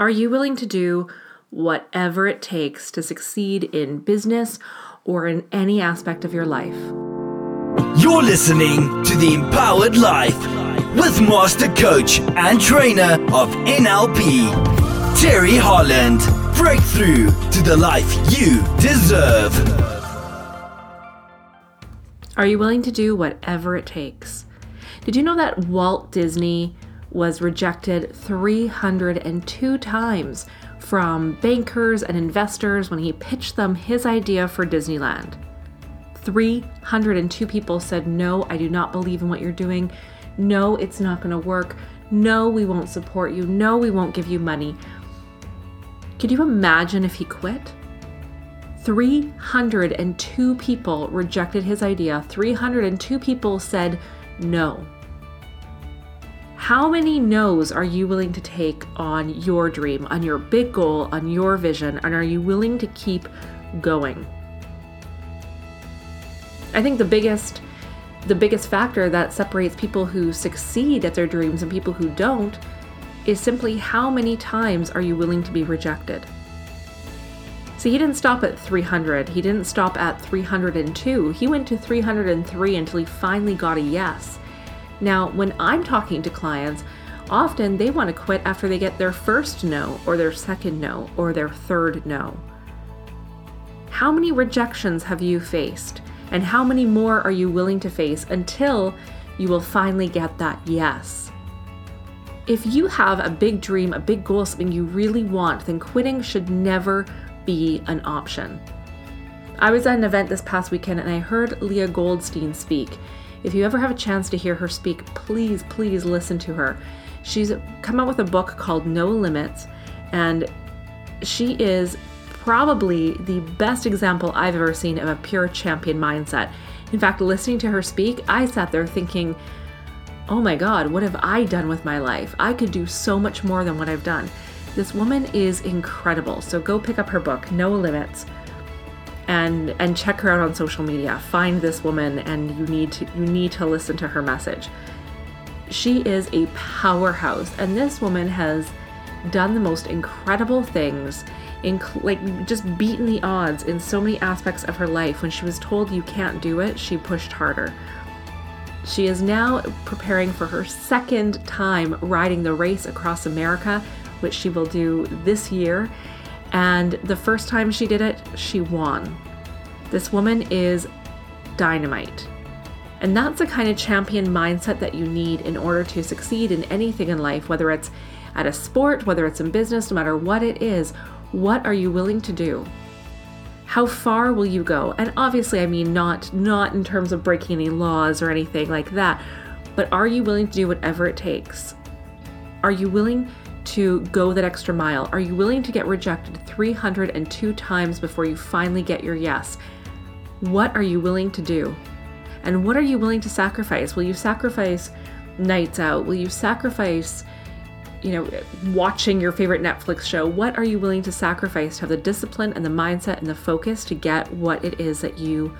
Are you willing to do whatever it takes to succeed in business or in any aspect of your life? You're listening to The Empowered Life with Master Coach and Trainer of NLP, Terry Holland. Breakthrough to the life you deserve. Are you willing to do whatever it takes? Did you know that Walt Disney was rejected 302 times from bankers and investors when he pitched them his idea for Disneyland? 302 people said, No, I do not believe in what you're doing. No, it's not going to work. No, we won't support you. No, we won't give you money. Could you imagine if he quit? 302 people rejected his idea. 302 people said no. How many no's are you willing to take on your dream, on your big goal, on your vision, and are you willing to keep going? I think the biggest the biggest factor that separates people who succeed at their dreams and people who don't is simply how many times are you willing to be rejected? See, he didn't stop at 300. He didn't stop at 302. He went to 303 until he finally got a yes. Now, when I'm talking to clients, often they want to quit after they get their first no, or their second no, or their third no. How many rejections have you faced? And how many more are you willing to face until you will finally get that yes? If you have a big dream, a big goal, something you really want, then quitting should never be an option. I was at an event this past weekend and I heard Leah Goldstein speak. If you ever have a chance to hear her speak, please, please listen to her. She's come out with a book called No Limits, and she is probably the best example I've ever seen of a pure champion mindset. In fact, listening to her speak, I sat there thinking, oh my God, what have I done with my life? I could do so much more than what I've done. This woman is incredible. So go pick up her book, No Limits, and and check her out on social media. Find this woman and you need to you need to listen to her message. She is a powerhouse and this woman has done the most incredible things in like just beaten the odds in so many aspects of her life when she was told you can't do it she pushed harder she is now preparing for her second time riding the race across America, which she will do this year. And the first time she did it, she won. This woman is dynamite. And that's the kind of champion mindset that you need in order to succeed in anything in life, whether it's at a sport, whether it's in business, no matter what it is. What are you willing to do? how far will you go and obviously i mean not not in terms of breaking any laws or anything like that but are you willing to do whatever it takes are you willing to go that extra mile? Are you willing to get rejected 302 times before you finally get your yes? What are you willing to do? And what are you willing to sacrifice? Will you sacrifice nights out? Will you sacrifice you know, watching your favorite Netflix show, what are you willing to sacrifice to have the discipline and the mindset and the focus to get what it is that you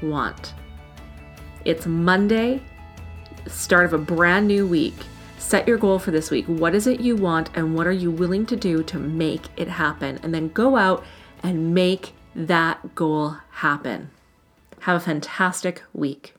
want? It's Monday, start of a brand new week. Set your goal for this week. What is it you want and what are you willing to do to make it happen? And then go out and make that goal happen. Have a fantastic week.